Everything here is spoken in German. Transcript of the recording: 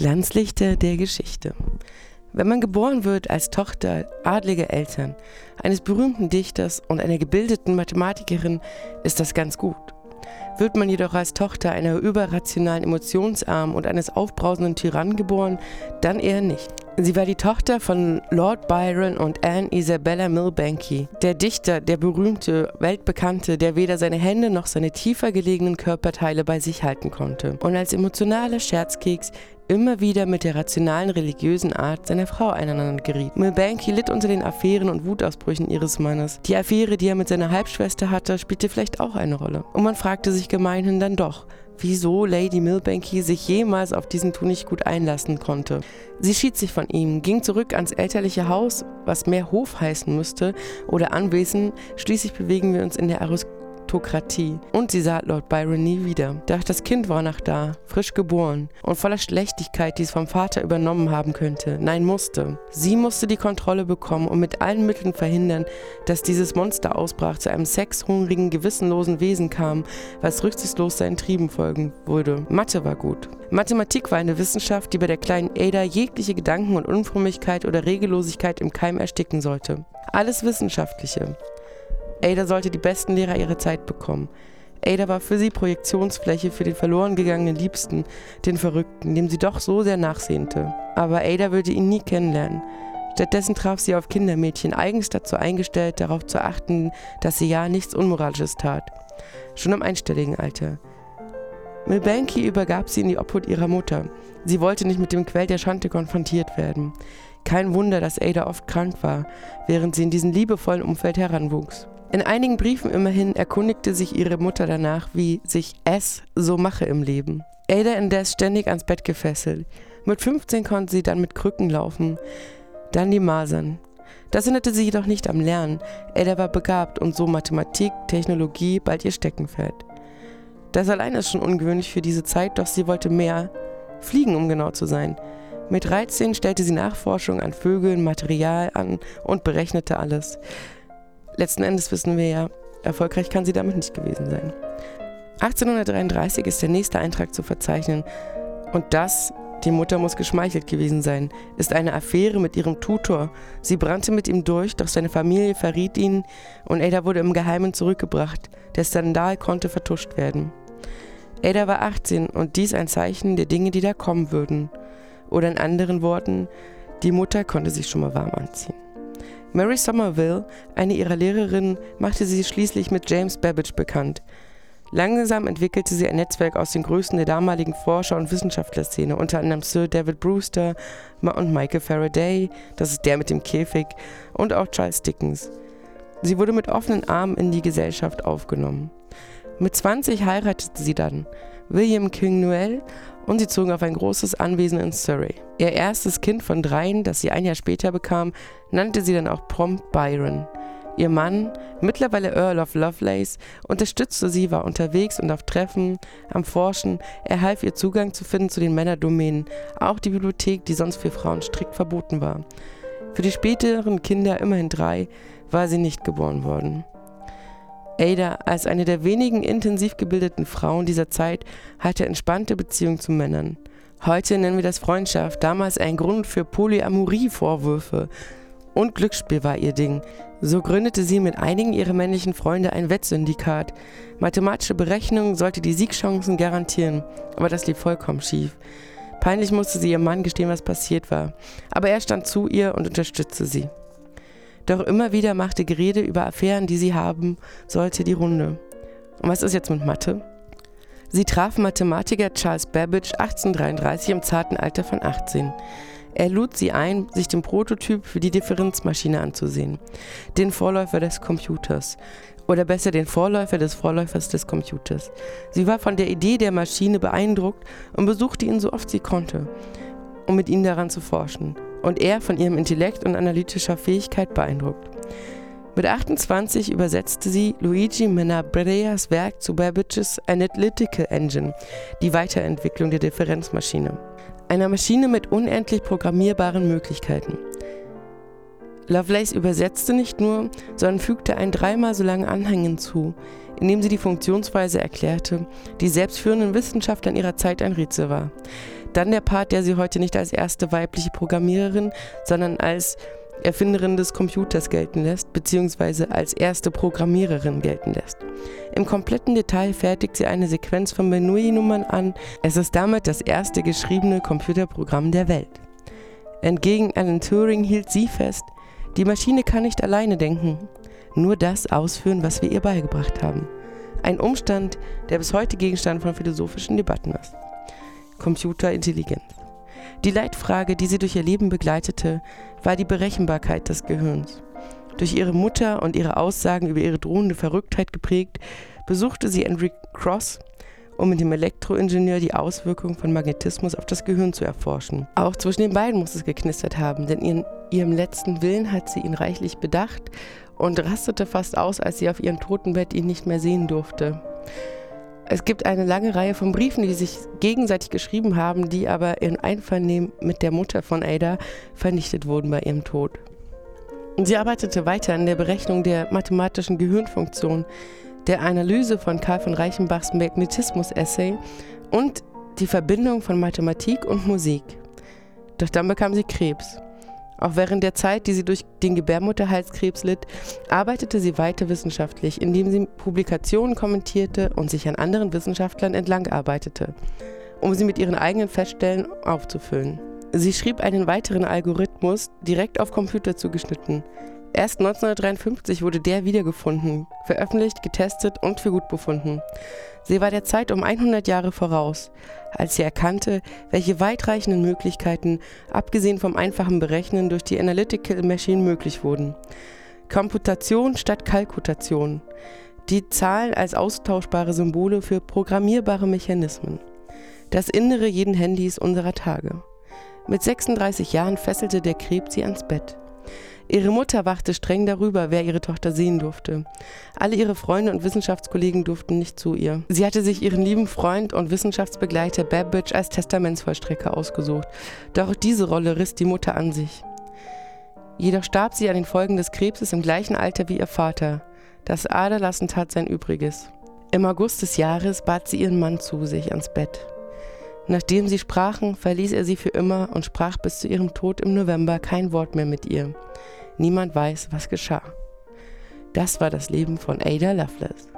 Glanzlichter der Geschichte. Wenn man geboren wird als Tochter adliger Eltern, eines berühmten Dichters und einer gebildeten Mathematikerin, ist das ganz gut. Wird man jedoch als Tochter einer überrationalen, emotionsarmen und eines aufbrausenden Tyrannen geboren, dann eher nicht. Sie war die Tochter von Lord Byron und Anne Isabella Milbanke. Der Dichter, der berühmte, weltbekannte, der weder seine Hände noch seine tiefer gelegenen Körperteile bei sich halten konnte. Und als emotionaler Scherzkeks immer wieder mit der rationalen religiösen Art seiner Frau aneinander geriet. Milbanke litt unter den Affären und Wutausbrüchen ihres Mannes. Die Affäre, die er mit seiner Halbschwester hatte, spielte vielleicht auch eine Rolle. Und man fragte sich gemeinhin dann doch, wieso Lady Milbanke sich jemals auf diesen Tunig gut einlassen konnte. Sie schied sich von ihm, ging zurück ans elterliche Haus, was mehr Hof heißen müsste, oder Anwesen, schließlich bewegen wir uns in der Aristokratie Aristokratie. Und sie sah Lord Byron nie wieder. Doch das Kind war noch da, frisch geboren und voller Schlechtigkeit, die es vom Vater übernommen haben könnte. Nein, musste. Sie musste die Kontrolle bekommen und mit allen Mitteln verhindern, dass dieses Monster ausbrach, zu einem sexhungrigen, gewissenlosen Wesen kam, was rücksichtslos seinen Trieben folgen würde. Mathe war gut. Mathematik war eine Wissenschaft, die bei der kleinen Ada jegliche Gedanken und Unfrömmigkeit oder Regellosigkeit im Keim ersticken sollte. Alles Wissenschaftliche. Ada sollte die besten Lehrer ihrer Zeit bekommen. Ada war für sie Projektionsfläche für den verloren gegangenen Liebsten, den Verrückten, dem sie doch so sehr nachsehnte. Aber Ada würde ihn nie kennenlernen. Stattdessen traf sie auf Kindermädchen, eigens dazu eingestellt, darauf zu achten, dass sie ja nichts Unmoralisches tat. Schon im einstelligen Alter. Milbanke übergab sie in die Obhut ihrer Mutter. Sie wollte nicht mit dem Quell der Schande konfrontiert werden. Kein Wunder, dass Ada oft krank war, während sie in diesem liebevollen Umfeld heranwuchs. In einigen Briefen immerhin erkundigte sich ihre Mutter danach, wie sich es so mache im Leben. Ada indes ständig ans Bett gefesselt. Mit 15 konnte sie dann mit Krücken laufen. Dann die Masern. Das hinderte sie jedoch nicht am Lernen. Ada war begabt und so Mathematik, Technologie bald ihr Steckenpferd. Das allein ist schon ungewöhnlich für diese Zeit, doch sie wollte mehr. Fliegen, um genau zu sein. Mit 13 stellte sie Nachforschung an Vögeln, Material an und berechnete alles letzten Endes wissen wir ja, erfolgreich kann sie damit nicht gewesen sein. 1833 ist der nächste Eintrag zu verzeichnen und das, die Mutter muss geschmeichelt gewesen sein, ist eine Affäre mit ihrem Tutor. Sie brannte mit ihm durch, doch seine Familie verriet ihn und Ada wurde im Geheimen zurückgebracht. Der Skandal konnte vertuscht werden. Ada war 18 und dies ein Zeichen der Dinge, die da kommen würden. Oder in anderen Worten, die Mutter konnte sich schon mal warm anziehen. Mary Somerville, eine ihrer Lehrerinnen, machte sie schließlich mit James Babbage bekannt. Langsam entwickelte sie ein Netzwerk aus den Größten der damaligen Forscher- und Wissenschaftlerszene, unter anderem Sir David Brewster und Michael Faraday, das ist der mit dem Käfig, und auch Charles Dickens. Sie wurde mit offenen Armen in die Gesellschaft aufgenommen. Mit 20 heiratete sie dann William King Noel und sie zogen auf ein großes Anwesen in Surrey. Ihr erstes Kind von dreien, das sie ein Jahr später bekam, nannte sie dann auch prompt Byron. Ihr Mann, mittlerweile Earl of Lovelace, unterstützte sie, war unterwegs und auf Treffen, am Forschen, er half ihr Zugang zu finden zu den Männerdomänen, auch die Bibliothek, die sonst für Frauen strikt verboten war. Für die späteren Kinder, immerhin drei, war sie nicht geboren worden. Ada, als eine der wenigen intensiv gebildeten Frauen dieser Zeit, hatte entspannte Beziehungen zu Männern. Heute nennen wir das Freundschaft, damals ein Grund für Polyamorie-Vorwürfe. Und Glücksspiel war ihr Ding. So gründete sie mit einigen ihrer männlichen Freunde ein Wettsyndikat. Mathematische Berechnung sollte die Siegchancen garantieren, aber das lief vollkommen schief. Peinlich musste sie ihrem Mann gestehen, was passiert war. Aber er stand zu ihr und unterstützte sie. Doch immer wieder machte Gerede über Affären, die sie haben sollte, die Runde. Und was ist jetzt mit Mathe? Sie traf Mathematiker Charles Babbage 1833 im zarten Alter von 18. Er lud sie ein, sich den Prototyp für die Differenzmaschine anzusehen, den Vorläufer des Computers oder besser den Vorläufer des Vorläufers des Computers. Sie war von der Idee der Maschine beeindruckt und besuchte ihn so oft sie konnte, um mit ihm daran zu forschen und er von ihrem Intellekt und analytischer Fähigkeit beeindruckt. Mit 28 übersetzte sie Luigi Menabreas Werk zu Babbages Analytical Engine, die Weiterentwicklung der Differenzmaschine, einer Maschine mit unendlich programmierbaren Möglichkeiten. Lovelace übersetzte nicht nur, sondern fügte einen dreimal so langen Anhang hinzu, in dem sie die Funktionsweise erklärte, die selbstführenden Wissenschaftlern ihrer Zeit ein Rätsel war. Dann der Part, der sie heute nicht als erste weibliche Programmiererin, sondern als Erfinderin des Computers gelten lässt, beziehungsweise als erste Programmiererin gelten lässt. Im kompletten Detail fertigt sie eine Sequenz von Bernoulli-Nummern an. Es ist damit das erste geschriebene Computerprogramm der Welt. Entgegen Alan Turing hielt sie fest, die Maschine kann nicht alleine denken, nur das ausführen, was wir ihr beigebracht haben. Ein Umstand, der bis heute Gegenstand von philosophischen Debatten ist. Computerintelligenz. Die Leitfrage, die sie durch ihr Leben begleitete, war die Berechenbarkeit des Gehirns. Durch ihre Mutter und ihre Aussagen über ihre drohende Verrücktheit geprägt, besuchte sie Andrew Cross, um mit dem Elektroingenieur die Auswirkungen von Magnetismus auf das Gehirn zu erforschen. Auch zwischen den beiden muss es geknistert haben, denn ihren, ihrem letzten Willen hat sie ihn reichlich bedacht und rastete fast aus, als sie auf ihrem Totenbett ihn nicht mehr sehen durfte. Es gibt eine lange Reihe von Briefen, die sich gegenseitig geschrieben haben, die aber in Einvernehmen mit der Mutter von Ada vernichtet wurden bei ihrem Tod. Sie arbeitete weiter an der Berechnung der mathematischen Gehirnfunktion, der Analyse von Karl von Reichenbachs Magnetismus-Essay und die Verbindung von Mathematik und Musik. Doch dann bekam sie Krebs. Auch während der Zeit, die sie durch den Gebärmutterhalskrebs litt, arbeitete sie weiter wissenschaftlich, indem sie Publikationen kommentierte und sich an anderen Wissenschaftlern entlang arbeitete, um sie mit ihren eigenen Feststellen aufzufüllen. Sie schrieb einen weiteren Algorithmus direkt auf Computer zugeschnitten. Erst 1953 wurde der wiedergefunden, veröffentlicht, getestet und für gut befunden. Sie war der Zeit um 100 Jahre voraus, als sie erkannte, welche weitreichenden Möglichkeiten, abgesehen vom einfachen Berechnen, durch die Analytical Machine möglich wurden. Komputation statt Kalkutation. Die Zahlen als austauschbare Symbole für programmierbare Mechanismen. Das Innere jeden Handys unserer Tage. Mit 36 Jahren fesselte der Krebs sie ans Bett. Ihre Mutter wachte streng darüber, wer ihre Tochter sehen durfte. Alle ihre Freunde und Wissenschaftskollegen durften nicht zu ihr. Sie hatte sich ihren lieben Freund und Wissenschaftsbegleiter Babbage als Testamentsvollstrecker ausgesucht. Doch diese Rolle riss die Mutter an sich. Jedoch starb sie an den Folgen des Krebses im gleichen Alter wie ihr Vater. Das Aderlassen tat sein Übriges. Im August des Jahres bat sie ihren Mann zu sich ans Bett. Nachdem sie sprachen, verließ er sie für immer und sprach bis zu ihrem Tod im November kein Wort mehr mit ihr. Niemand weiß, was geschah. Das war das Leben von Ada Lovelace.